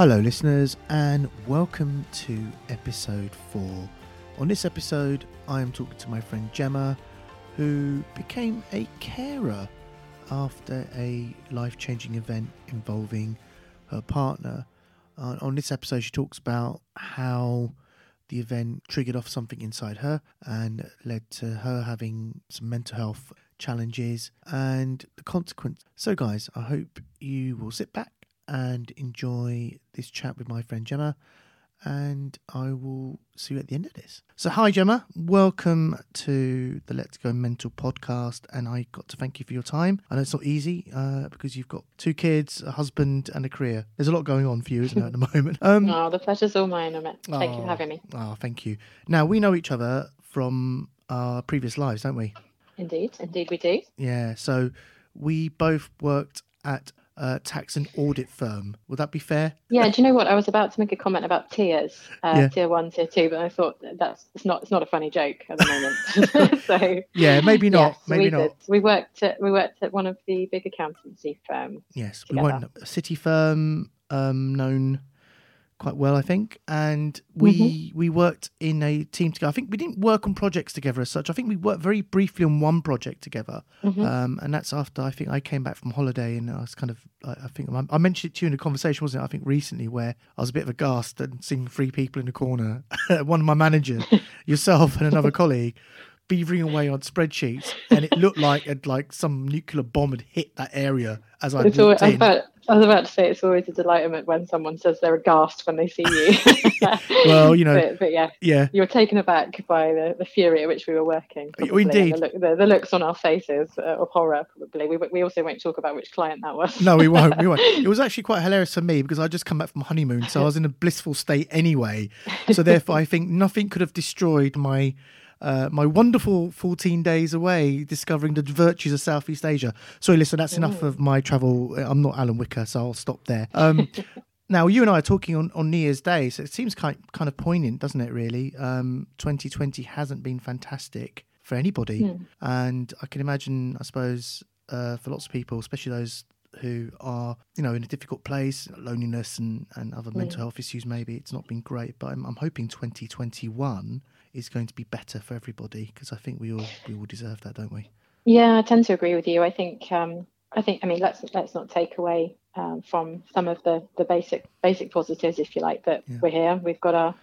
Hello, listeners, and welcome to episode four. On this episode, I am talking to my friend Gemma, who became a carer after a life changing event involving her partner. Uh, on this episode, she talks about how the event triggered off something inside her and led to her having some mental health challenges and the consequence. So, guys, I hope you will sit back and enjoy this chat with my friend Gemma. And I will see you at the end of this. So, hi, Gemma. Welcome to the Let's Go Mental podcast. And I got to thank you for your time. I know it's not easy uh, because you've got two kids, a husband, and a career. There's a lot going on for you, isn't there, at the moment? Um, oh, the pleasure's all mine, Amit. Thank oh, you for having me. Oh, thank you. Now, we know each other from our previous lives, don't we? Indeed, indeed, we do. Yeah. So, we both worked at uh, tax and audit firm. Would that be fair? Yeah. Do you know what? I was about to make a comment about tiers, uh, yeah. tier one, tier two, but I thought that's it's not it's not a funny joke at the moment. so yeah, maybe not. Yes, maybe we not. Did. We worked at we worked at one of the big accountancy firms. Yes, together. we weren't a city firm um, known quite well, I think. And we mm-hmm. we worked in a team together. I think we didn't work on projects together as such. I think we worked very briefly on one project together, mm-hmm. um, and that's after I think I came back from holiday and I was kind of I, think I mentioned it to you in a conversation, wasn't it? I think recently where I was a bit of a ghast and seeing three people in the corner, one of my managers, yourself, and another colleague beavering away on spreadsheets, and it looked like a, like some nuclear bomb had hit that area as I it's walked always, in. I, I was about to say it's always a delightment when someone says they're aghast when they see you. well, you know, but, but, yeah, yeah, you were taken aback by the, the fury at which we were working. Oh, indeed, the, look, the, the, looks on our faces uh, of horror. Probably, we we also won't talk about which client that was. no, we won't. We won't. It was actually quite hilarious for me because I just come back from honeymoon, so I was in a blissful state anyway. So therefore, I think nothing could have destroyed my uh, my wonderful 14 days away discovering the virtues of Southeast Asia. Sorry, listen, that's enough of my travel. I'm not Alan Whicker, so I'll stop there. Um, now, you and I are talking on, on New Year's Day, so it seems kind, kind of poignant, doesn't it, really? Um, 2020 hasn't been fantastic for anybody. Mm. And I can imagine, I suppose, uh, for lots of people, especially those who are, you know, in a difficult place, loneliness and, and other mental hmm. health issues, maybe it's not been great. But I'm, I'm hoping 2021 is going to be better for everybody because I think we all we all deserve that, don't we? Yeah, I tend to agree with you. I think um, I think I mean let's let's not take away um, from some of the the basic basic positives, if you like, that yeah. we're here. We've got our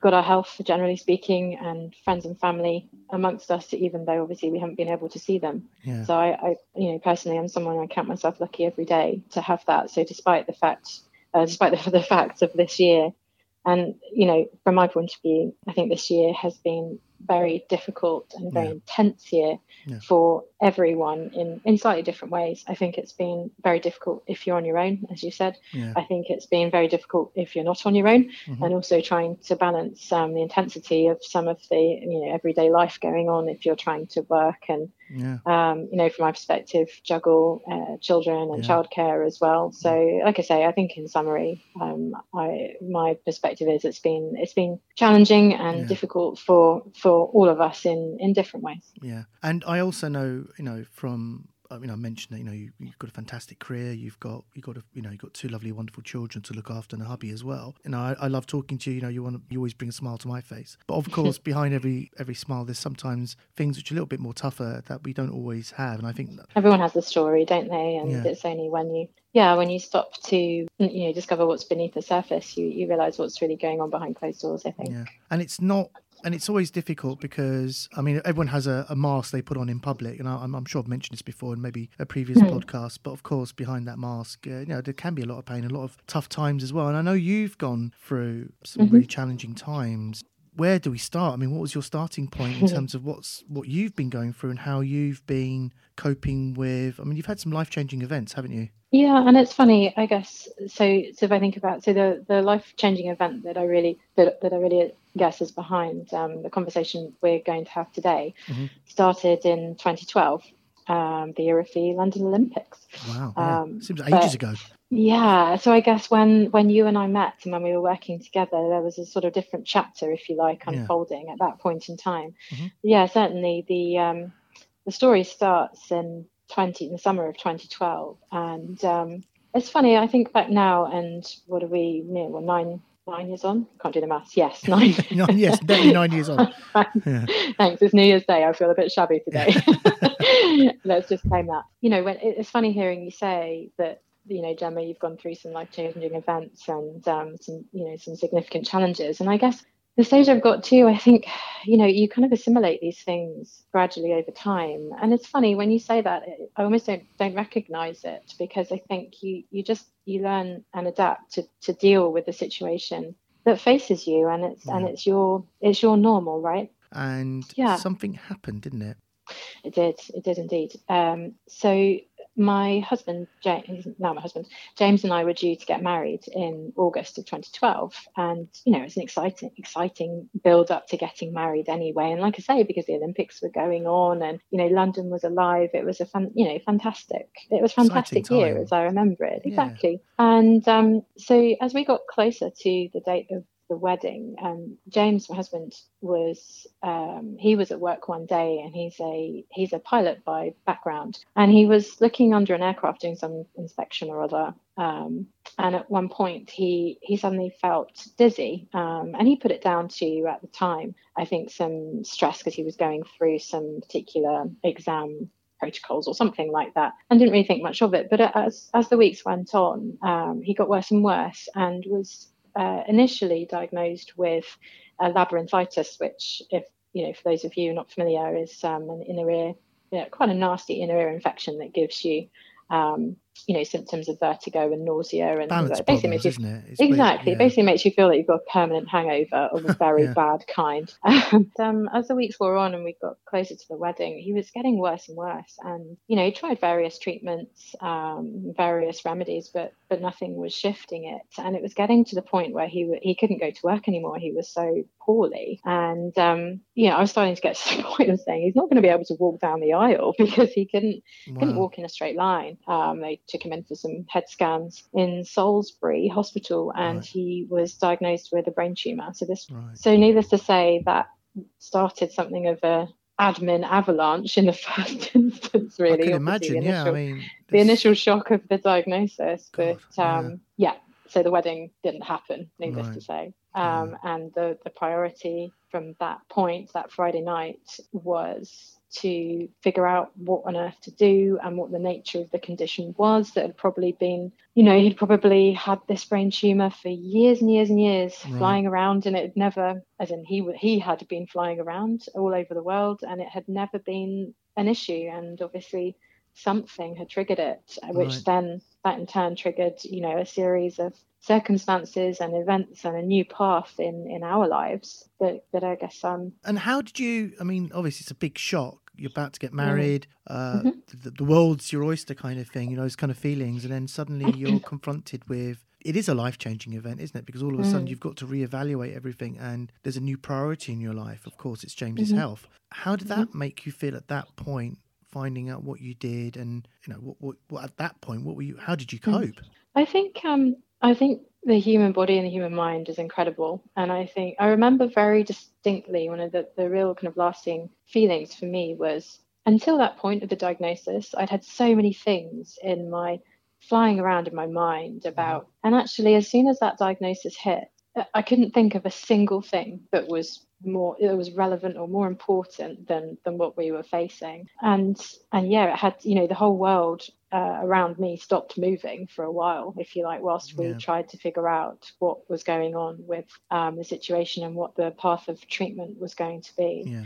got our health, generally speaking, and friends and family amongst us, even though obviously we haven't been able to see them. Yeah. So I, I, you know, personally, I'm someone I count myself lucky every day to have that. So despite the fact, uh, despite the, the facts of this year, and you know, from my point of view, I think this year has been very difficult and very yeah. intense year yeah. for everyone in, in slightly different ways. I think it's been very difficult if you're on your own, as you said. Yeah. I think it's been very difficult if you're not on your own, mm-hmm. and also trying to balance um, the intensity of some of the you know everyday life going on if you're trying to work and um, you know from my perspective juggle uh, children and childcare as well. So like I say, I think in summary, um, I my perspective is it's been it's been challenging and difficult for for all of us in in different ways. Yeah, and I also know you know from I mean, I mentioned that you know you, have got a fantastic career. You've got you got a, you know you've got two lovely, wonderful children to look after and a hubby as well. You know, I, I love talking to you. You know, you want you always bring a smile to my face. But of course, behind every every smile, there's sometimes things which are a little bit more tougher that we don't always have. And I think that, everyone has a story, don't they? And yeah. it's only when you yeah when you stop to you know discover what's beneath the surface, you you realize what's really going on behind closed doors. I think. Yeah, and it's not and it's always difficult because I mean everyone has a, a mask they put on in public, and I, am sure I've mentioned this before in maybe a previous mm. podcast. But of course, behind that mask, uh, you know, there can be a lot of pain, a lot of tough times as well. And I know you've gone through some mm-hmm. really challenging times. Where do we start? I mean, what was your starting point in terms of what's what you've been going through and how you've been coping with? I mean, you've had some life changing events, haven't you? Yeah, and it's funny, I guess. So, so if I think about so the the life changing event that I really that, that I really guess is behind um, the conversation we're going to have today mm-hmm. started in 2012, um, the year of the London Olympics. Wow, um, seems ages ago. Yeah, so I guess when when you and I met and when we were working together, there was a sort of different chapter, if you like, unfolding yeah. at that point in time. Mm-hmm. Yeah, certainly the um, the story starts in 20 in the summer of 2012, and um, it's funny. I think back now, and what are we? near? well, nine nine years on. Can't do the maths. Yes, nine. nine yes, definitely nine years on. Yeah. Thanks. It's New Year's Day. I feel a bit shabby today. Let's just claim that. You know, when it's funny hearing you say that. You know, Gemma, you've gone through some life-changing events and um, some, you know, some significant challenges. And I guess the stage I've got to, I think, you know, you kind of assimilate these things gradually over time. And it's funny when you say that, I almost don't don't recognize it because I think you you just you learn and adapt to to deal with the situation that faces you, and it's yeah. and it's your it's your normal, right? And yeah. something happened, didn't it? It did. It did indeed. Um, so my husband, James, now my husband, James and I were due to get married in August of 2012. And, you know, it's an exciting, exciting build up to getting married anyway. And like I say, because the Olympics were going on and, you know, London was alive, it was a fun, you know, fantastic, it was fantastic year as I remember it. Exactly. Yeah. And um, so as we got closer to the date of the wedding. Um, James, my husband, was um, he was at work one day, and he's a he's a pilot by background, and he was looking under an aircraft doing some inspection or other. Um, and at one point, he he suddenly felt dizzy, um, and he put it down to at the time, I think, some stress because he was going through some particular exam protocols or something like that and didn't really think much of it but as as the weeks went on um, he got worse and worse and was uh, initially diagnosed with labyrinthitis, which, if you know, for those of you not familiar, is um, an inner ear, you know, quite a nasty inner ear infection that gives you um, you know symptoms of vertigo and nausea and Balance basically makes you, it? exactly yeah. basically makes you feel like you've got a permanent hangover of a very yeah. bad kind and um, as the weeks wore on and we got closer to the wedding he was getting worse and worse and you know he tried various treatments um, various remedies but but nothing was shifting it and it was getting to the point where he he couldn't go to work anymore he was so poorly and um, you know I was starting to get to the point of saying he's not going to be able to walk down the aisle because he couldn't wow. couldn't walk in a straight line um, they took him in for some head scans in Salisbury Hospital, and right. he was diagnosed with a brain tumor. So this, right. so needless to say, that started something of a admin avalanche in the first instance. Really, I can imagine. Initial, yeah, I mean, the initial shock of the diagnosis, God, but um, yeah. yeah. So the wedding didn't happen, needless right. to say. Um, yeah. And the, the priority from that point, that Friday night, was to figure out what on earth to do and what the nature of the condition was that had probably been you know he'd probably had this brain tumor for years and years and years right. flying around and it had never as in he he had been flying around all over the world and it had never been an issue and obviously something had triggered it which right. then that in turn triggered you know a series of circumstances and events and a new path in in our lives that that I guess um and how did you I mean obviously it's a big shock you're about to get married uh mm-hmm. the, the, world's your oyster kind of thing you know those kind of feelings and then suddenly you're confronted with it is a life-changing event isn't it because all of a sudden mm. you've got to reevaluate everything and there's a new priority in your life of course it's James's mm-hmm. health how did that mm-hmm. make you feel at that point finding out what you did and you know what, what, what at that point what were you how did you mm. cope I think um I think the human body and the human mind is incredible. And I think I remember very distinctly one of the, the real kind of lasting feelings for me was until that point of the diagnosis, I'd had so many things in my flying around in my mind about, and actually, as soon as that diagnosis hit, I couldn't think of a single thing that was more it was relevant or more important than than what we were facing and and yeah it had you know the whole world uh, around me stopped moving for a while if you like whilst we yeah. tried to figure out what was going on with um, the situation and what the path of treatment was going to be yeah.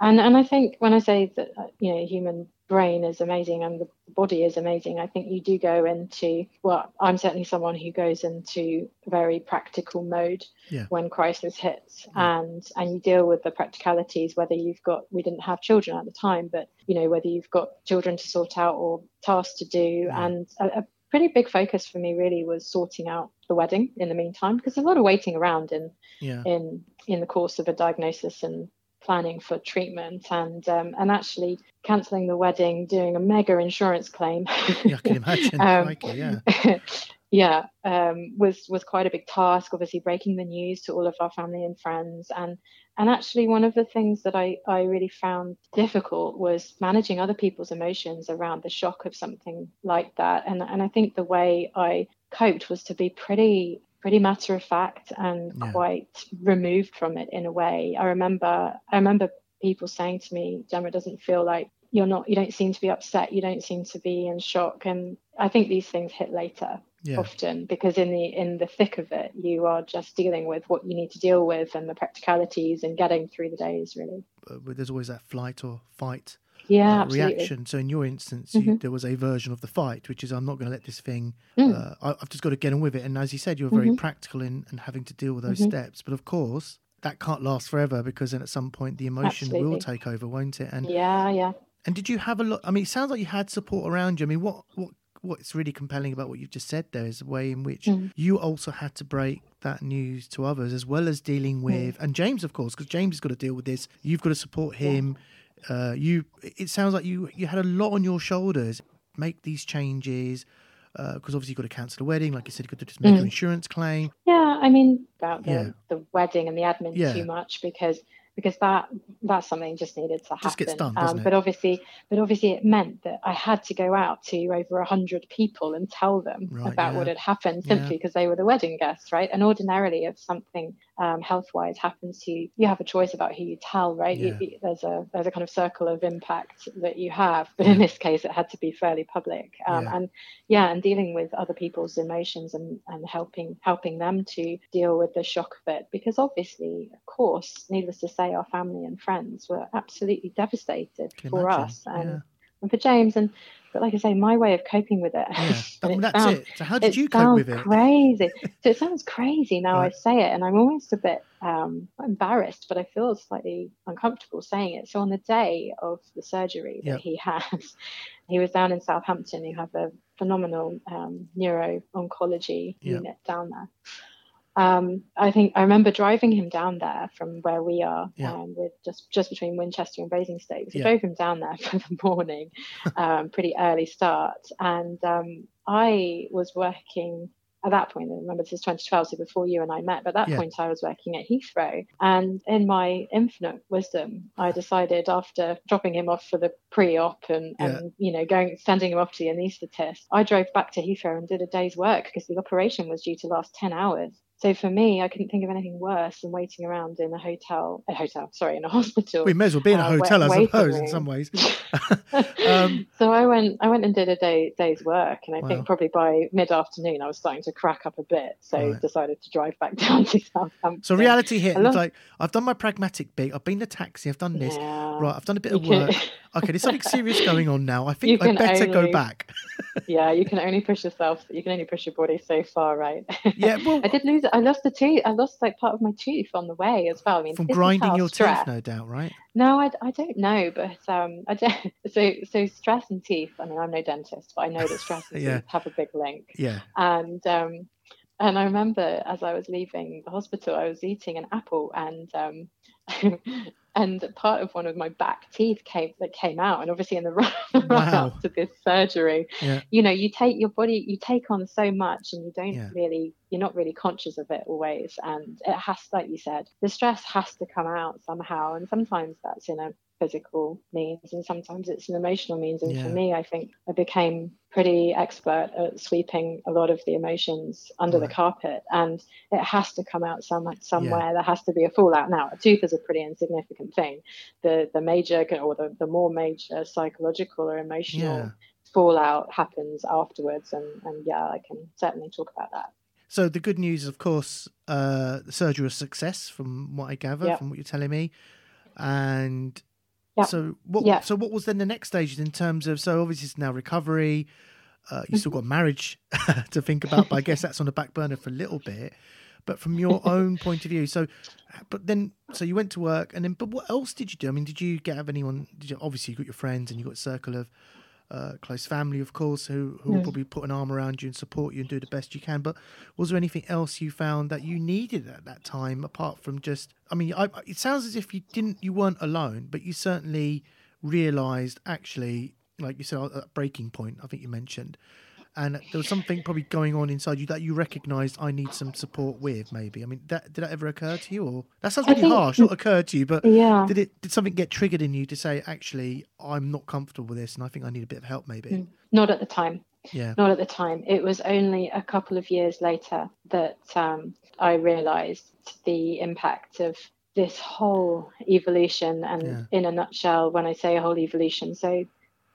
and and i think when i say that uh, you know human brain is amazing and the body is amazing, I think you do go into, well, I'm certainly someone who goes into very practical mode yeah. when crisis hits yeah. and and you deal with the practicalities, whether you've got, we didn't have children at the time, but, you know, whether you've got children to sort out or tasks to do. Yeah. And a, a pretty big focus for me really was sorting out the wedding in the meantime because there's a lot of waiting around in in in the course of a diagnosis and planning for treatment and um, and actually cancelling the wedding, doing a mega insurance claim. yeah, I can imagine. um, yeah. yeah, um, was was quite a big task. Obviously, breaking the news to all of our family and friends, and and actually, one of the things that I I really found difficult was managing other people's emotions around the shock of something like that. And and I think the way I coped was to be pretty pretty matter of fact and yeah. quite removed from it in a way. I remember I remember people saying to me, Gemma, it doesn't feel like you're not you don't seem to be upset, you don't seem to be in shock. And I think these things hit later yeah. often because in the in the thick of it you are just dealing with what you need to deal with and the practicalities and getting through the days really uh, there's always that flight or fight yeah, uh, reaction so in your instance mm-hmm. you, there was a version of the fight which is i'm not going to let this thing mm. uh, I, have just got to get on with it and as you said you were very mm-hmm. practical in, in having to deal with those mm-hmm. steps but of course that can't last forever because then at some point the emotion Absolutely. will take over won't it and yeah yeah and did you have a lot i mean it sounds like you had support around you i mean what what what's really compelling about what you've just said there is the way in which mm. you also had to break that news to others as well as dealing mm. with mm. and James of course because James has got to deal with this you've got to support him yeah. Uh, you it sounds like you you had a lot on your shoulders make these changes because uh, obviously you've got to cancel the wedding like you said you've got to just make mm. an insurance claim yeah i mean about the, yeah. the wedding and the admin yeah. too much because because that that's something just needed to happen. Done, um, but obviously, but obviously, it meant that I had to go out to over a hundred people and tell them right, about yeah. what had happened simply because yeah. they were the wedding guests, right? And ordinarily, if something um, health-wise happens to you, you have a choice about who you tell, right? Yeah. You, there's a there's a kind of circle of impact that you have, but in this case, it had to be fairly public. Um, and yeah, and dealing with other people's emotions and and helping helping them to deal with the shock of it, because obviously, of course, needless to say say our family and friends were absolutely devastated for imagine? us and, yeah. and for James. And but like I say, my way of coping with it. Yeah. it that's sounds, it. So how did you cope with it? Crazy. so it sounds crazy now right. I say it, and I'm almost a bit um, embarrassed, but I feel slightly uncomfortable saying it. So on the day of the surgery that yep. he has, he was down in Southampton. You have a phenomenal um, neuro oncology yep. unit down there um, I think I remember driving him down there from where we are, yeah. um, with just just between Winchester and Basingstoke. So yeah. drove him down there for the morning, um, pretty early start, and um, I was working at that point, I remember this is 2012, so before you and I met, but at that yeah. point I was working at Heathrow. And in my infinite wisdom, I decided after dropping him off for the pre op and, yeah. and, you know, going, sending him off to the anaesthetist, I drove back to Heathrow and did a day's work because the operation was due to last 10 hours. So for me, I couldn't think of anything worse than waiting around in a hotel, a hotel, sorry, in a hospital. We may as well be in a uh, hotel, I suppose, room. in some ways. um, so I went, I went and did a day, day's work, and I wow. think probably by mid afternoon I was starting to crack up a bit. So right. decided to drive back down to Southampton. So reality hit. Love... like I've done my pragmatic bit. I've been the taxi. I've done this. Yeah. Right. I've done a bit of work. okay, there's something serious going on now. I think I better only, go back. yeah, you can only push yourself. You can only push your body so far, right? Yeah. Well, I did lose. I lost the tooth. I lost like part of my tooth on the way as well. I mean, from grinding your stress. teeth, no doubt, right? No, I, I don't know, but um, I don't. So so stress and teeth. I mean, I'm no dentist, but I know that stress and yeah. teeth have a big link. Yeah. And um, and I remember as I was leaving the hospital, I was eating an apple, and um, and part of one of my back teeth came that came out and obviously in the run, wow. up to this surgery yeah. you know you take your body you take on so much and you don't yeah. really you're not really conscious of it always and it has like you said the stress has to come out somehow and sometimes that's in a physical means and sometimes it's an emotional means and yeah. for me i think i became pretty expert at sweeping a lot of the emotions under right. the carpet and it has to come out some, somewhere yeah. there has to be a fallout now a tooth is a pretty insignificant thing the the major or the, the more major psychological or emotional yeah. fallout happens afterwards and and yeah i can certainly talk about that so the good news, of course, uh, the surgery was a success, from what I gather, yep. from what you're telling me. And yeah. So what? Yeah. So what was then the next stages in terms of? So obviously it's now recovery. Uh, you still got marriage to think about, but I guess that's on the back burner for a little bit. But from your own point of view, so, but then, so you went to work, and then, but what else did you do? I mean, did you get have anyone? Did you obviously you got your friends and you got a circle of uh, close family, of course, who who will probably put an arm around you and support you and do the best you can. But was there anything else you found that you needed at that time, apart from just? I mean, I, it sounds as if you didn't, you weren't alone, but you certainly realised actually, like you said, at breaking point. I think you mentioned and there was something probably going on inside you that you recognised I need some support with. Maybe I mean, that, did that ever occur to you, or that sounds really think, harsh? Not occur to you, but yeah, did it? Did something get triggered in you to say, actually, I'm not comfortable with this, and I think I need a bit of help, maybe? Mm, not at the time. Yeah. Not at the time. It was only a couple of years later that um, I realised the impact of this whole evolution. And yeah. in a nutshell, when I say a whole evolution, so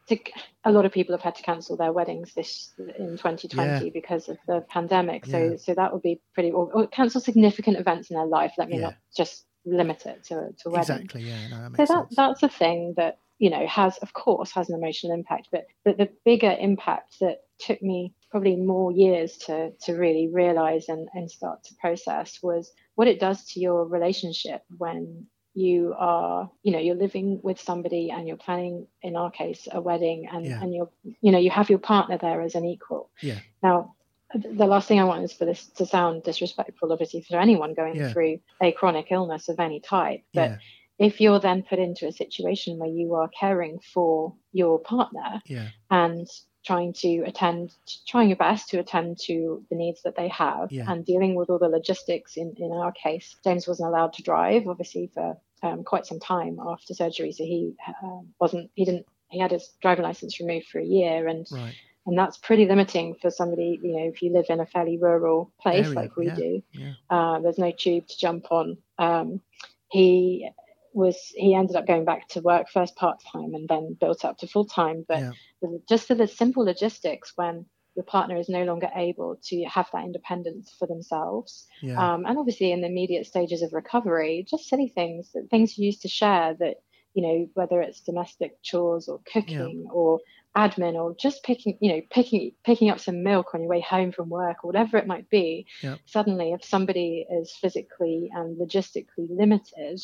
to, a lot of people have had to cancel their weddings this in 2020 yeah. because of the pandemic. So yeah. so that would be pretty or, or, cancel significant events in their life. Let me not just limit it to to weddings. Exactly. Yeah. No, that so that, that's a thing that you know has of course has an emotional impact, but but the bigger impact that took me probably more years to to really realize and and start to process was what it does to your relationship when you are you know you're living with somebody and you're planning in our case a wedding and yeah. and you're you know you have your partner there as an equal yeah now the last thing i want is for this to sound disrespectful obviously for anyone going yeah. through a chronic illness of any type but yeah. if you're then put into a situation where you are caring for your partner yeah. and trying to attend, trying your best to attend to the needs that they have yeah. and dealing with all the logistics. In, in our case, James wasn't allowed to drive, obviously, for um, quite some time after surgery. So he um, wasn't, he didn't, he had his driving license removed for a year. And right. and that's pretty limiting for somebody, you know, if you live in a fairly rural place Area, like we yeah, do. Yeah. Uh, there's no tube to jump on. Um, he was he ended up going back to work first part time and then built up to full time. But yeah. just for the simple logistics, when your partner is no longer able to have that independence for themselves, yeah. um, and obviously in the immediate stages of recovery, just silly things, things you used to share that you know whether it's domestic chores or cooking yeah. or admin or just picking you know picking picking up some milk on your way home from work or whatever it might be suddenly if somebody is physically and logistically limited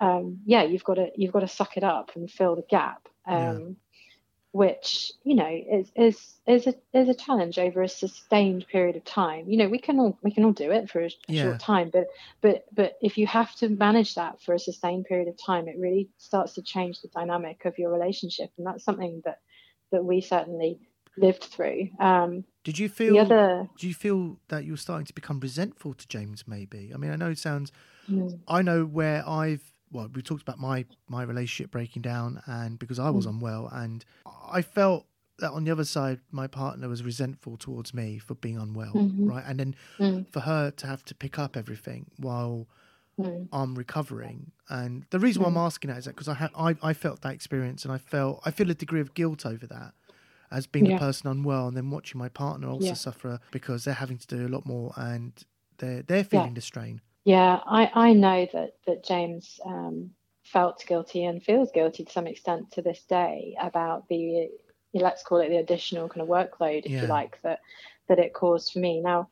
um, yeah, you've got to you've got to suck it up and fill the gap, um. Which you know is is is a is a challenge over a sustained period of time. You know, we can all we can all do it for a, yeah. short time, but but but if you have to manage that for a sustained period of time, it really starts to change the dynamic of your relationship, and that's something that that we certainly lived through. Um, did you feel? Other... Do you feel that you're starting to become resentful to James? Maybe. I mean, I know it sounds. Mm. I know where I've well, we talked about my my relationship breaking down, and because I was mm. unwell, and I felt that on the other side, my partner was resentful towards me for being unwell, mm-hmm. right? And then mm. for her to have to pick up everything while mm. I'm recovering. And the reason why I'm mm. asking that is that because I, ha- I I felt that experience, and I felt I feel a degree of guilt over that as being yeah. the person unwell, and then watching my partner also yeah. suffer because they're having to do a lot more, and they're they're feeling yeah. the strain. Yeah, I, I know that that James um, felt guilty and feels guilty to some extent to this day about the let's call it the additional kind of workload, if yeah. you like, that that it caused for me. Now,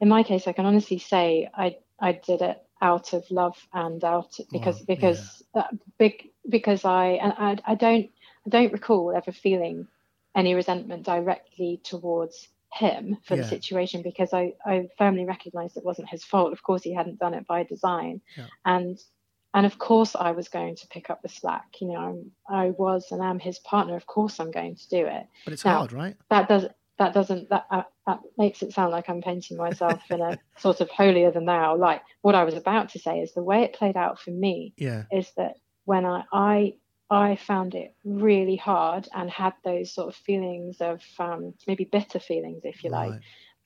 in my case, I can honestly say I I did it out of love and out because well, because yeah. uh, big because I and I, I don't I don't recall ever feeling any resentment directly towards him for yeah. the situation because I, I firmly recognized it wasn't his fault. Of course, he hadn't done it by design. Yeah. And and of course I was going to pick up the slack. You know, I'm, I was and am his partner. Of course I'm going to do it. But it's now, hard, right? That does that doesn't that uh, that makes it sound like I'm painting myself in a sort of holier than thou. Like what I was about to say is the way it played out for me yeah. is that when I I I found it really hard and had those sort of feelings of um, maybe bitter feelings, if you right. like,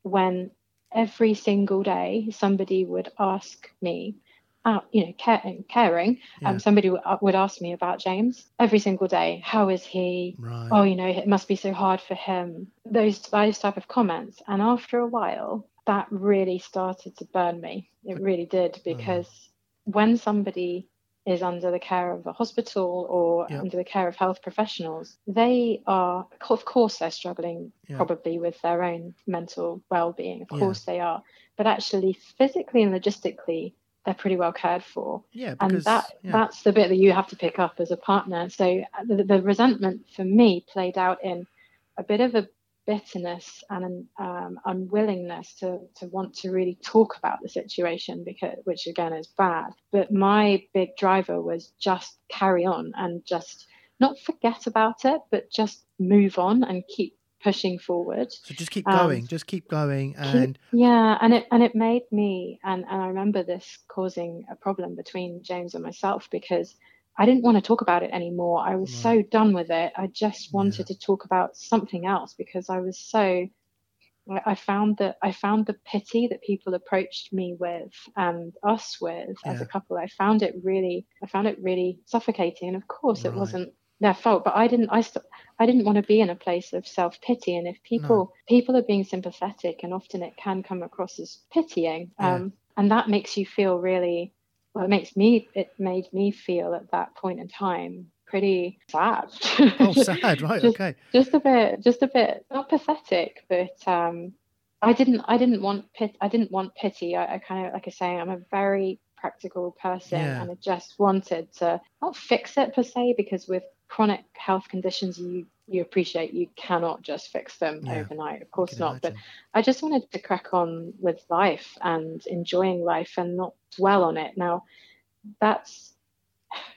when every single day somebody would ask me, uh, you know, care, caring, um, yeah. um, somebody w- uh, would ask me about James every single day. How is he? Right. Oh, you know, it must be so hard for him. Those those type of comments, and after a while, that really started to burn me. It really did because when somebody is under the care of a hospital or yep. under the care of health professionals, they are, of course, they're struggling yep. probably with their own mental well being. Of course, they are. But actually, physically and logistically, they're pretty well cared for. Yeah, because, and that yeah. that's the bit that you have to pick up as a partner. So uh, the, the resentment for me played out in a bit of a bitterness and an um, unwillingness to, to want to really talk about the situation because which again is bad but my big driver was just carry on and just not forget about it but just move on and keep pushing forward. So just keep going, um, just keep going, and keep, yeah, and it and it made me and and I remember this causing a problem between James and myself because I didn't want to talk about it anymore. I was right. so done with it. I just wanted yeah. to talk about something else because I was so I found that I found the pity that people approached me with and us with yeah. as a couple. I found it really, I found it really suffocating. And of course, right. it wasn't their fault, but I didn't, I, st- I didn't want to be in a place of self pity. And if people, no. people are being sympathetic, and often it can come across as pitying, yeah. um, and that makes you feel really. Well, it makes me. It made me feel at that point in time pretty sad. oh, sad, right? just, okay. Just a bit, just a bit, not pathetic, but um, I didn't, I didn't want pit, I didn't want pity. I, I kind of, like I say, I'm a very practical person, yeah. and I just wanted to not fix it per se, because with chronic health conditions, you you appreciate you cannot just fix them yeah. overnight. Of course not. Imagine. But I just wanted to crack on with life and enjoying life and not dwell on it. Now, that's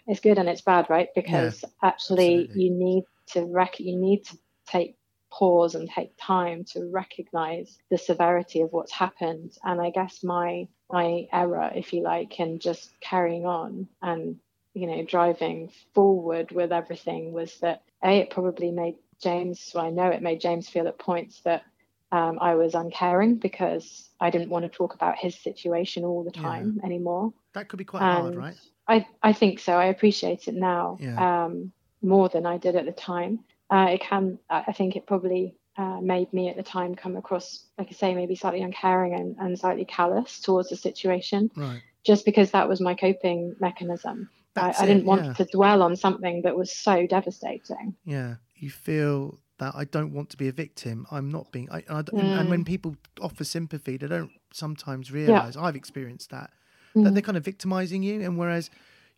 it's good and it's bad, right? Because yeah, actually, absolutely. you need to rec- you need to take pause and take time to recognize the severity of what's happened. And I guess my my error, if you like, in just carrying on and you know driving forward with everything was that a it probably made James. Well, I know it made James feel at points that um, I was uncaring because I didn't want to talk about his situation all the time yeah. anymore. That could be quite and hard, right? I, I think so. I appreciate it now yeah. um, more than I did at the time. Uh, it can, I think it probably uh, made me at the time come across, like I say, maybe slightly uncaring and, and slightly callous towards the situation. Right. Just because that was my coping mechanism. I, I, didn't want yeah. to dwell on something that was so devastating. Yeah. You feel that I don't want to be a victim. I'm not being. I, I mm. and when people offer sympathy, they don't sometimes realize. Yeah. I've experienced that mm. that they're kind of victimizing you. And whereas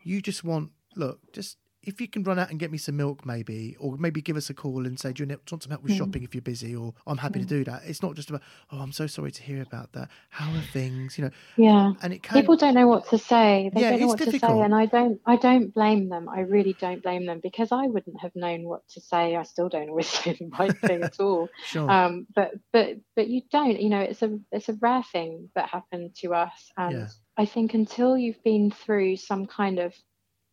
you just want, look, just if you can run out and get me some milk, maybe, or maybe give us a call and say, Do you want some help with mm. shopping if you're busy? Or I'm happy mm. to do that. It's not just about, Oh, I'm so sorry to hear about that. How are things? You know, yeah. And it can, people don't know what to say. They yeah, don't know what difficult. to say, and I don't, I don't blame them. I really don't blame them because I wouldn't have known what to say. I still don't always say the right thing at all. Sure. Um, but but but you don't. You know, it's a it's a rare thing that happened to us, and. Yeah I think until you've been through some kind of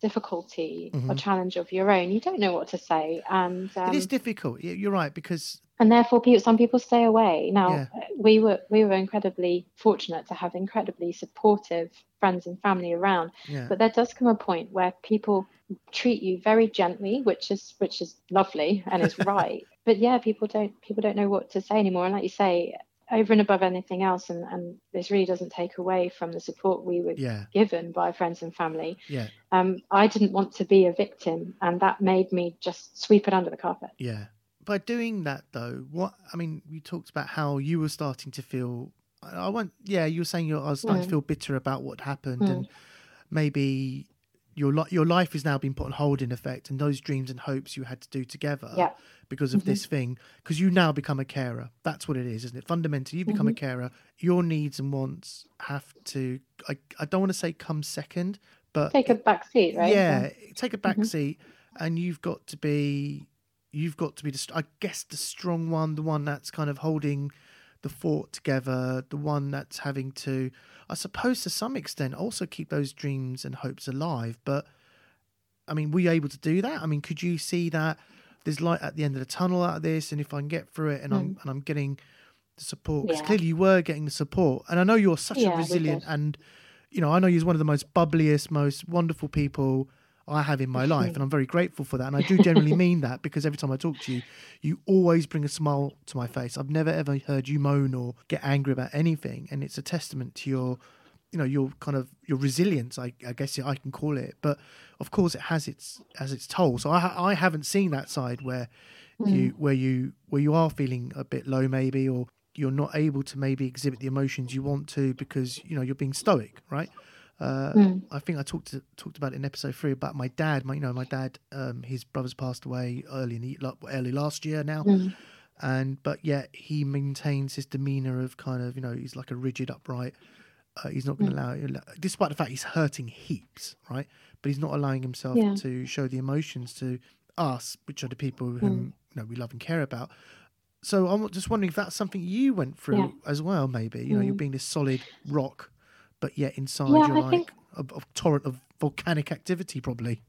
difficulty mm-hmm. or challenge of your own, you don't know what to say. And um, it is difficult. You're right because and therefore people, some people stay away. Now yeah. we were we were incredibly fortunate to have incredibly supportive friends and family around. Yeah. But there does come a point where people treat you very gently, which is which is lovely and is right. but yeah, people don't people don't know what to say anymore. And like you say, over and above anything else, and, and this really doesn't take away from the support we were yeah. given by friends and family. Yeah. Um, I didn't want to be a victim, and that made me just sweep it under the carpet. Yeah. By doing that, though, what I mean, you talked about how you were starting to feel. I want, yeah, you were saying you I was starting mm. to feel bitter about what happened, mm. and maybe your li- your life is now being put on hold in effect, and those dreams and hopes you had to do together. Yeah because of mm-hmm. this thing because you now become a carer that's what it is isn't it fundamentally you become mm-hmm. a carer your needs and wants have to i, I don't want to say come second but take a back seat right yeah, yeah. take a back mm-hmm. seat and you've got to be you've got to be the i guess the strong one the one that's kind of holding the fort together the one that's having to i suppose to some extent also keep those dreams and hopes alive. But i mean were you able to do that? I mean could you see that there's light at the end of the tunnel out of this, and if I can get through it, and mm. I'm and I'm getting the support? Because yeah. clearly you were getting the support, and I know you're such yeah, a resilient and you know I know you're one of the most bubbliest, most wonderful people I have in my life, and I'm very grateful for that. And I do generally mean that because every time I talk to you, you always bring a smile to my face. I've never ever heard you moan or get angry about anything, and it's a testament to your you know your kind of your resilience I, I, guess I can call it but of course it has its as its toll so I I haven't seen that side where mm. you where you where you are feeling a bit low maybe or you're not able to maybe exhibit the emotions you want to because you know you're being stoic right uh, mm. I think I talked to, talked about it in episode three about my dad. My, you know, my dad, um, his brothers passed away early in the, early last year now, mm. and but yet he maintains his demeanor of kind of you know he's like a rigid, upright uh, he's not going to mm. allow, despite the fact he's hurting heaps, right? But he's not allowing himself yeah. to show the emotions to us, which are the people whom mm. you know we love and care about. so I'm just wondering if that's something you went through yeah. as well. Maybe you know, you're being this solid rock, but yet inside yeah, you're I like think... a, a torrent of volcanic activity, probably.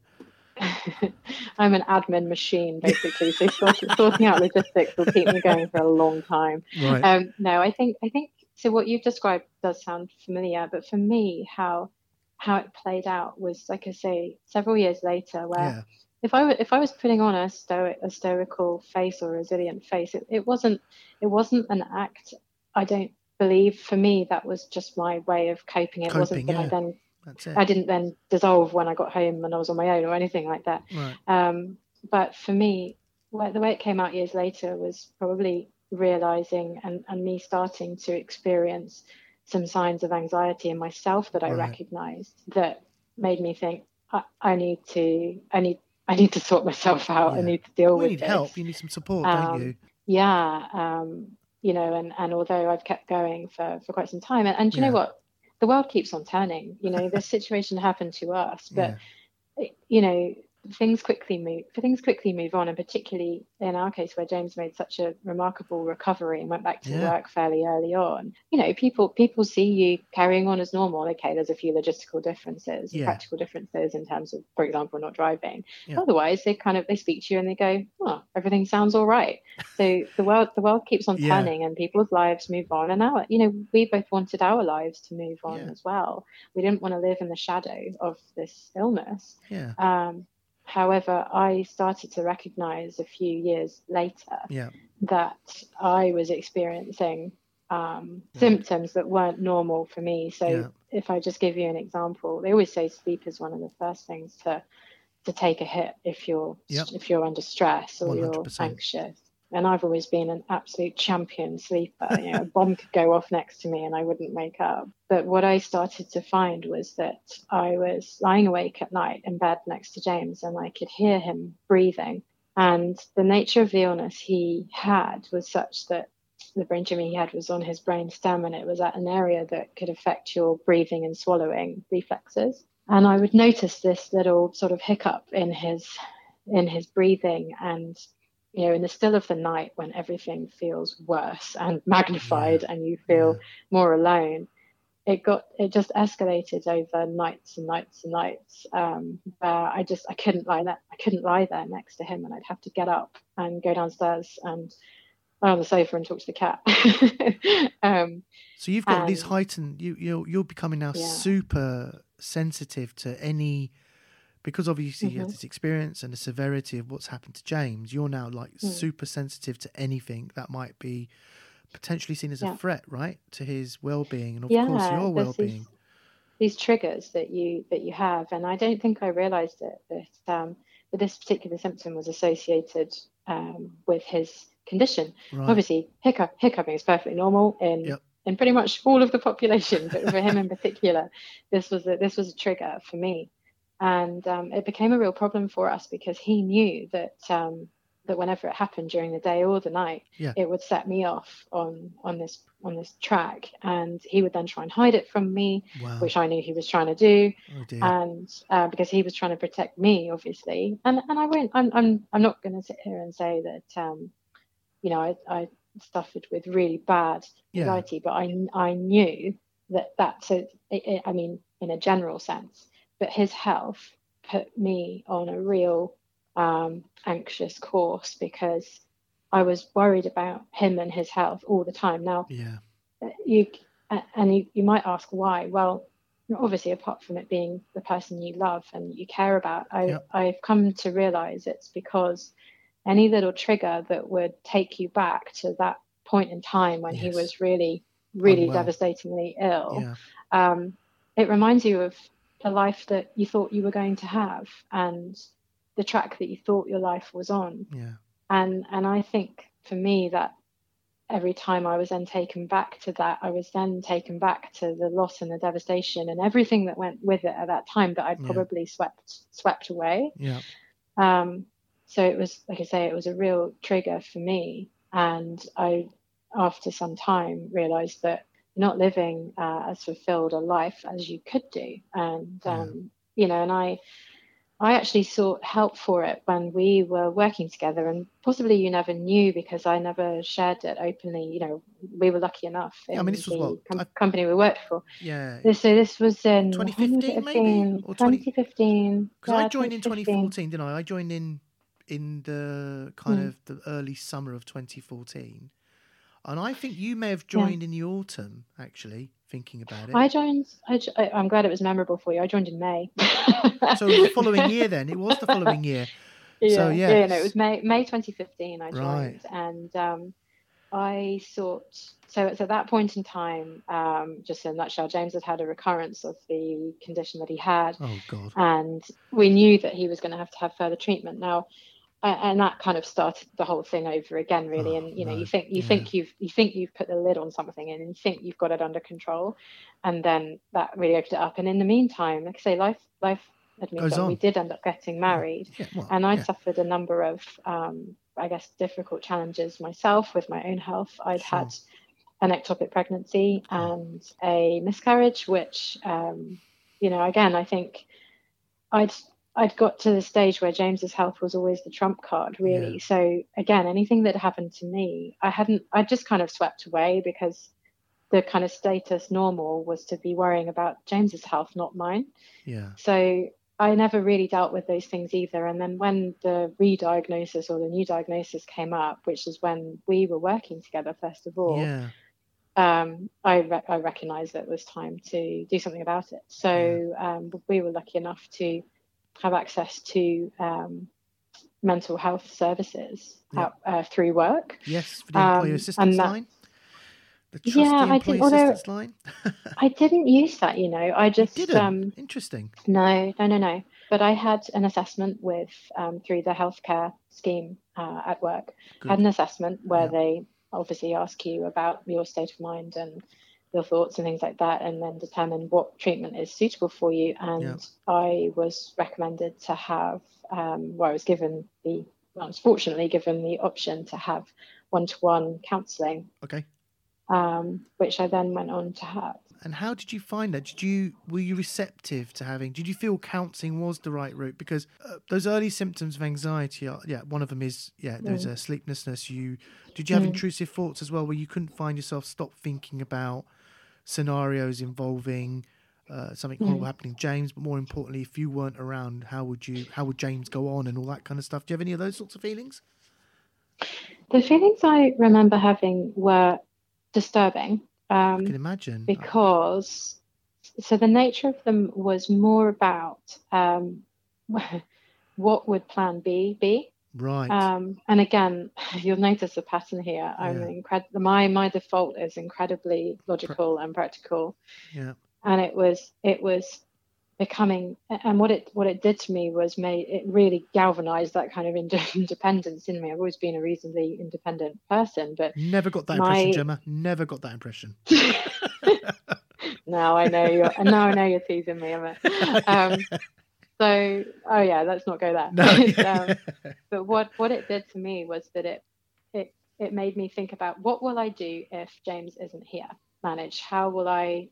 I'm an admin machine, basically. so sorting, sorting out logistics will keep me going for a long time. Right. Um, no, I think I think so. What you've described does sound familiar, but for me, how how it played out was, like I say, several years later, where yeah. if I if I was putting on a stoic a stoical face or a resilient face, it, it wasn't it wasn't an act. I don't believe for me that was just my way of coping. It coping, wasn't that yeah. I then I didn't then dissolve when I got home and I was on my own or anything like that. Right. Um, but for me, the way it came out years later was probably realizing and, and me starting to experience some signs of anxiety in myself that I right. recognized that made me think I, I, need to I need I need to sort myself out. Yeah. I need to deal well, with. You need this. help. You need some support, um, don't you? Yeah. Um, you know, and, and although I've kept going for, for quite some time, and, and you yeah. know what, the world keeps on turning. You know, this situation happened to us, but yeah. you know, things quickly move things quickly move on and particularly in our case where james made such a remarkable recovery and went back to yeah. work fairly early on you know people people see you carrying on as normal. Okay there's a few logistical differences yeah. practical differences in terms of for example not driving. Yeah. otherwise they kind of they speak to you and they go oh everything sounds all right. So the world the world keeps on turning and people's lives move on. And now you know we both wanted our lives to move on as well. We didn't want to live in the shadow of this illness. Yeah. Um However, I started to recognize a few years later yeah. that I was experiencing um, yeah. symptoms that weren't normal for me. So, yeah. if I just give you an example, they always say sleep is one of the first things to to take a hit if you're yep. if you're under stress or you are anxious and I've always been an absolute champion sleeper. You know, a bomb could go off next to me and I wouldn't wake up. But what I started to find was that I was lying awake at night in bed next to James and I could hear him breathing. And the nature of the illness he had was such that the brain tumor he had was on his brain stem and it was at an area that could affect your breathing and swallowing reflexes. And I would notice this little sort of hiccup in his in his breathing and you know, in the still of the night when everything feels worse and magnified yeah. and you feel yeah. more alone, it got it just escalated over nights and nights and nights. Um, where I just I couldn't lie there I couldn't lie there next to him and I'd have to get up and go downstairs and lie on the sofa and talk to the cat. um, so you've got and, these heightened you you're you're becoming now yeah. super sensitive to any because obviously mm-hmm. you had this experience and the severity of what's happened to James, you're now like mm. super sensitive to anything that might be potentially seen as yeah. a threat, right, to his well-being and of yeah, course your well-being. These, these, triggers that you that you have, and I don't think I realised it that um, that this particular symptom was associated um, with his condition. Right. Obviously, hiccup hiccuping is perfectly normal in. Yep. In pretty much all of the population, but for him in particular, this was a, this was a trigger for me and um, it became a real problem for us because he knew that um, that whenever it happened during the day or the night, yeah. it would set me off on on this on this track, and he would then try and hide it from me, wow. which I knew he was trying to do, oh and uh, because he was trying to protect me, obviously, and and I won't, I'm I'm I'm not going to sit here and say that, um, you know, I, I suffered with really bad anxiety, yeah. but I I knew that that so it, it, I mean, in a general sense but his health put me on a real um, anxious course because I was worried about him and his health all the time. Now, yeah, you and you, you might ask why. Well, obviously, apart from it being the person you love and you care about, I, yep. I've come to realize it's because any little trigger that would take you back to that point in time when yes. he was really, really Unwell. devastatingly ill. Yeah. Um, it reminds you of the life that you thought you were going to have and the track that you thought your life was on. Yeah. And and I think for me that every time I was then taken back to that, I was then taken back to the loss and the devastation and everything that went with it at that time that I'd probably yeah. swept swept away. Yeah. Um, so it was like I say, it was a real trigger for me. And I after some time realized that not living uh, as fulfilled a life as you could do. And, um, you know, and I, I actually sought help for it when we were working together, and possibly you never knew because I never shared it openly. You know, we were lucky enough. Yeah, I mean, this was what com- company we worked for. Yeah. This, so this was in 2015, maybe or 2015. Because yeah, I joined in 2014, didn't I? I joined in in the kind mm. of the early summer of 2014, and I think you may have joined yeah. in the autumn actually thinking about it? I joined. I, am glad it was memorable for you. I joined in May. so the following year, then it was the following year. Yeah, so yeah, yeah, no, it was May May 2015. I joined, right. and um, I thought so. It's at that point in time, um, just in a nutshell, James had had a recurrence of the condition that he had. Oh God! And we knew that he was going to have to have further treatment. Now, and that kind of started the whole thing over again really oh, and you know no. you think you yeah. think you've you think you've put the lid on something and you think you've got it under control and then that really opened it up and in the meantime like i say life life admits that we did end up getting married yeah, well, and i yeah. suffered a number of um, i guess difficult challenges myself with my own health i'd sure. had an ectopic pregnancy and a miscarriage which um, you know again i think i'd I'd got to the stage where James's health was always the trump card, really. Yeah. So again, anything that happened to me, I hadn't, I just kind of swept away because the kind of status normal was to be worrying about James's health, not mine. Yeah. So I never really dealt with those things either. And then when the re-diagnosis or the new diagnosis came up, which is when we were working together first of all, yeah. um, I re- I recognised that it was time to do something about it. So yeah. um, we were lucky enough to have access to um, mental health services yeah. uh, through work. Yes, for the employee um, assistance that, line. The trusty yeah, I did, assistance line. I didn't use that, you know. I just um, interesting. No, no, no, no. But I had an assessment with um, through the healthcare scheme uh, at work. Good. Had an assessment where yeah. they obviously ask you about your state of mind and your thoughts and things like that, and then determine what treatment is suitable for you. And yeah. I was recommended to have, um, well, I was given the, well, unfortunately, given the option to have one to one counselling. Okay. Um, which I then went on to have. And how did you find that? Did you were you receptive to having? Did you feel counselling was the right route? Because uh, those early symptoms of anxiety are yeah. One of them is yeah. There's mm. a sleeplessness. You did you have mm. intrusive thoughts as well, where you couldn't find yourself stop thinking about scenarios involving uh, something horrible mm. happening James, but more importantly, if you weren't around, how would you how would James go on and all that kind of stuff? Do you have any of those sorts of feelings? The feelings I remember having were disturbing. Um, I can imagine because so the nature of them was more about um, what would Plan B be. Right. Um, and again, you'll notice a pattern here. I'm yeah. incredible. My my default is incredibly logical and practical. Yeah. And it was it was becoming and what it what it did to me was made it really galvanized that kind of independence in me. I've always been a reasonably independent person, but never got that my... impression, Gemma. Never got that impression. now I know you're now I know you're teasing me, Um, so, oh yeah, let's not go there. No. um, but what what it did to me was that it it it made me think about what will I do if James isn't here? Manage how will I,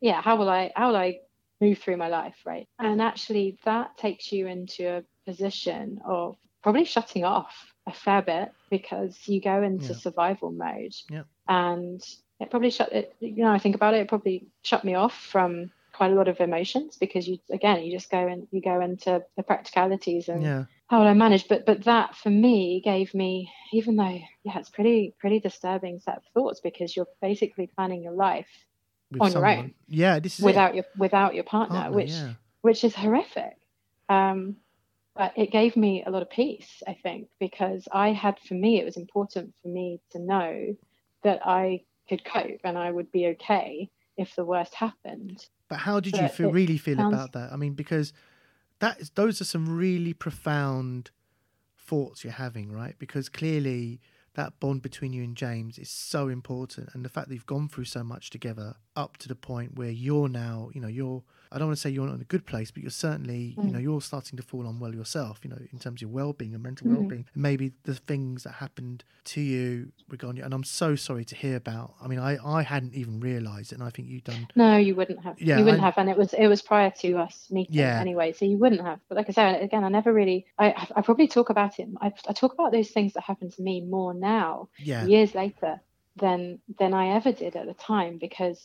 yeah, how will I how will I move through my life, right? And actually, that takes you into a position of probably shutting off a fair bit because you go into yeah. survival mode. Yeah. And it probably shut it. You know, I think about it. It probably shut me off from quite a lot of emotions because you again you just go and you go into the practicalities and yeah. how will I manage. But but that for me gave me even though yeah it's pretty pretty disturbing set of thoughts because you're basically planning your life With on someone. your own. Yeah, this is without it. your without your partner, partner which yeah. which is horrific. Um, but it gave me a lot of peace, I think, because I had for me it was important for me to know that I could cope and I would be okay if the worst happened. But how did you feel, really feel sounds... about that? I mean, because that is, those are some really profound thoughts you're having, right? Because clearly that bond between you and James is so important, and the fact that you've gone through so much together up to the point where you're now, you know, you're I don't want to say you're not in a good place, but you're certainly, mm. you know, mm. you're starting to fall on well yourself, you know, in terms of your well-being and mental mm-hmm. well-being. And maybe the things that happened to you regarding and I'm so sorry to hear about. I mean, I, I hadn't even realised it, and I think you've done. No, you wouldn't have. Yeah, you wouldn't I, have, and it was it was prior to us meeting yeah. anyway, so you wouldn't have. But like I said, again, I never really. I I probably talk about it. I, I talk about those things that happened to me more now, yeah. years later, than than I ever did at the time because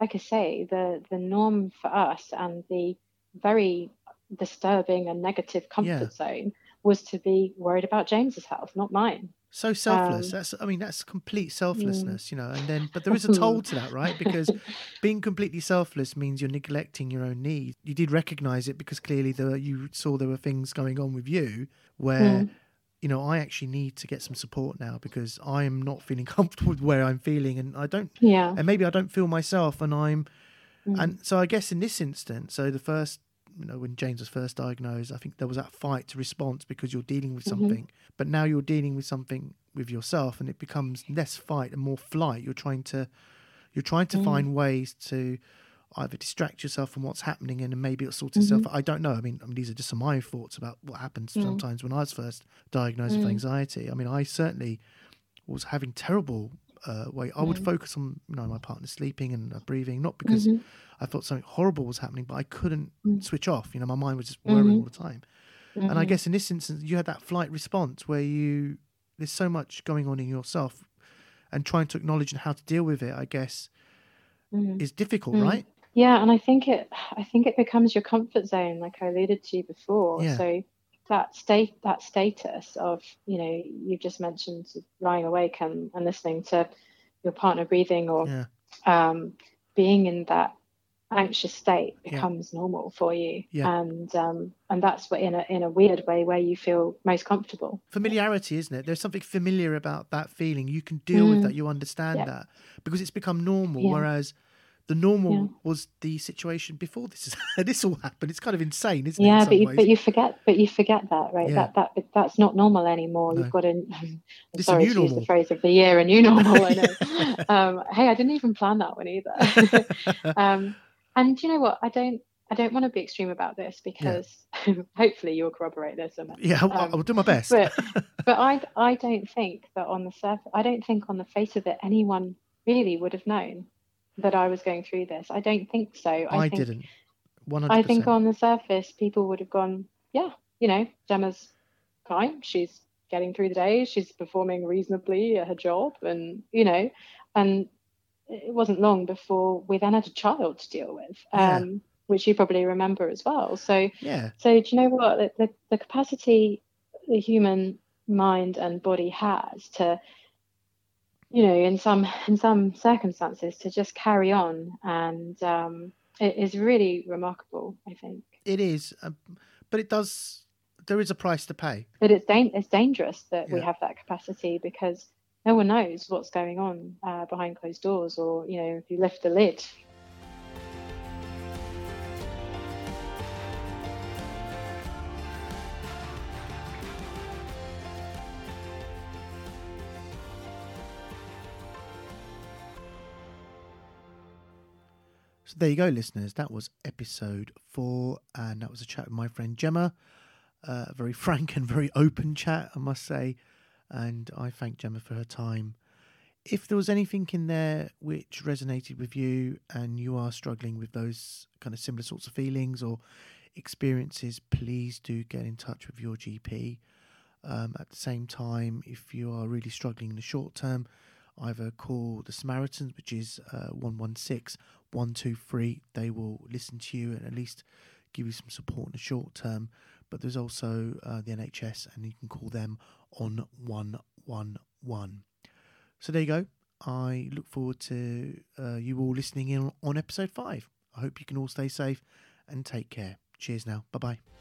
like I say, the the norm for us and the very disturbing and negative comfort yeah. zone was to be worried about James's health, not mine. So selfless. Um, that's I mean that's complete selflessness, mm. you know. And then but there is a toll to that, right? Because being completely selfless means you're neglecting your own needs. You did recognize it because clearly there you saw there were things going on with you where mm you know, I actually need to get some support now because I am not feeling comfortable with where I'm feeling, and I don't. Yeah. And maybe I don't feel myself, and I'm, mm. and so I guess in this instance, so the first, you know, when James was first diagnosed, I think there was that fight to response because you're dealing with mm-hmm. something, mm-hmm. but now you're dealing with something with yourself, and it becomes less fight and more flight. You're trying to, you're trying to mm. find ways to either distract yourself from what's happening and maybe it'll sort itself mm-hmm. I don't know. I mean, I mean, these are just some of my thoughts about what happens mm. sometimes when I was first diagnosed mm. with anxiety. I mean, I certainly was having terrible uh, way. I would mm. focus on you know my partner sleeping and uh, breathing, not because mm-hmm. I thought something horrible was happening, but I couldn't mm. switch off. You know, my mind was just worrying mm-hmm. all the time. Mm-hmm. And I mm-hmm. guess in this instance, you had that flight response where you there's so much going on in yourself, and trying to acknowledge and how to deal with it. I guess mm-hmm. is difficult, mm. right? Yeah, and I think it I think it becomes your comfort zone, like I alluded to before. Yeah. So that state that status of, you know, you've just mentioned lying awake and, and listening to your partner breathing or yeah. um, being in that anxious state becomes yeah. normal for you yeah. and um, and that's what in a in a weird way where you feel most comfortable familiarity isn't it there's something familiar about that feeling you can deal mm. with that you understand yeah. that because it's become normal whereas the normal yeah. was the situation before this this all happened. It's kind of insane, isn't yeah, it? Yeah, but you, but you forget, but you forget that, right? Yeah. That that that's not normal anymore. No. You've got to. I'm this sorry to normal. use the phrase of the year, a new normal. I know. um, hey, I didn't even plan that one either. um, and you know what? I don't. I don't want to be extreme about this because yeah. hopefully you'll corroborate this. Yeah, I'll, um, I'll do my best. but, but I, I don't think that on the surface, I don't think on the face of it, anyone really would have known that I was going through this. I don't think so. I, I think, didn't. 100%. I think on the surface, people would have gone, yeah, you know, Gemma's fine. She's getting through the day. She's performing reasonably at her job, and you know, and it wasn't long before we then had a child to deal with. Yeah. Um, which you probably remember as well. So, yeah. So do you know what the, the, the capacity the human mind and body has to you know, in some in some circumstances, to just carry on, and um, it is really remarkable. I think it is, uh, but it does. There is a price to pay. But it's da- it's dangerous that yeah. we have that capacity because no one knows what's going on uh, behind closed doors, or you know, if you lift the lid, So there you go, listeners. That was episode four, and that was a chat with my friend Gemma. Uh, a very frank and very open chat, I must say. And I thank Gemma for her time. If there was anything in there which resonated with you and you are struggling with those kind of similar sorts of feelings or experiences, please do get in touch with your GP. Um, at the same time, if you are really struggling in the short term, either call the Samaritans, which is uh, 116 123. They will listen to you and at least give you some support in the short term. But there's also uh, the NHS, and you can call them on 111. So there you go. I look forward to uh, you all listening in on episode 5. I hope you can all stay safe and take care. Cheers now. Bye bye.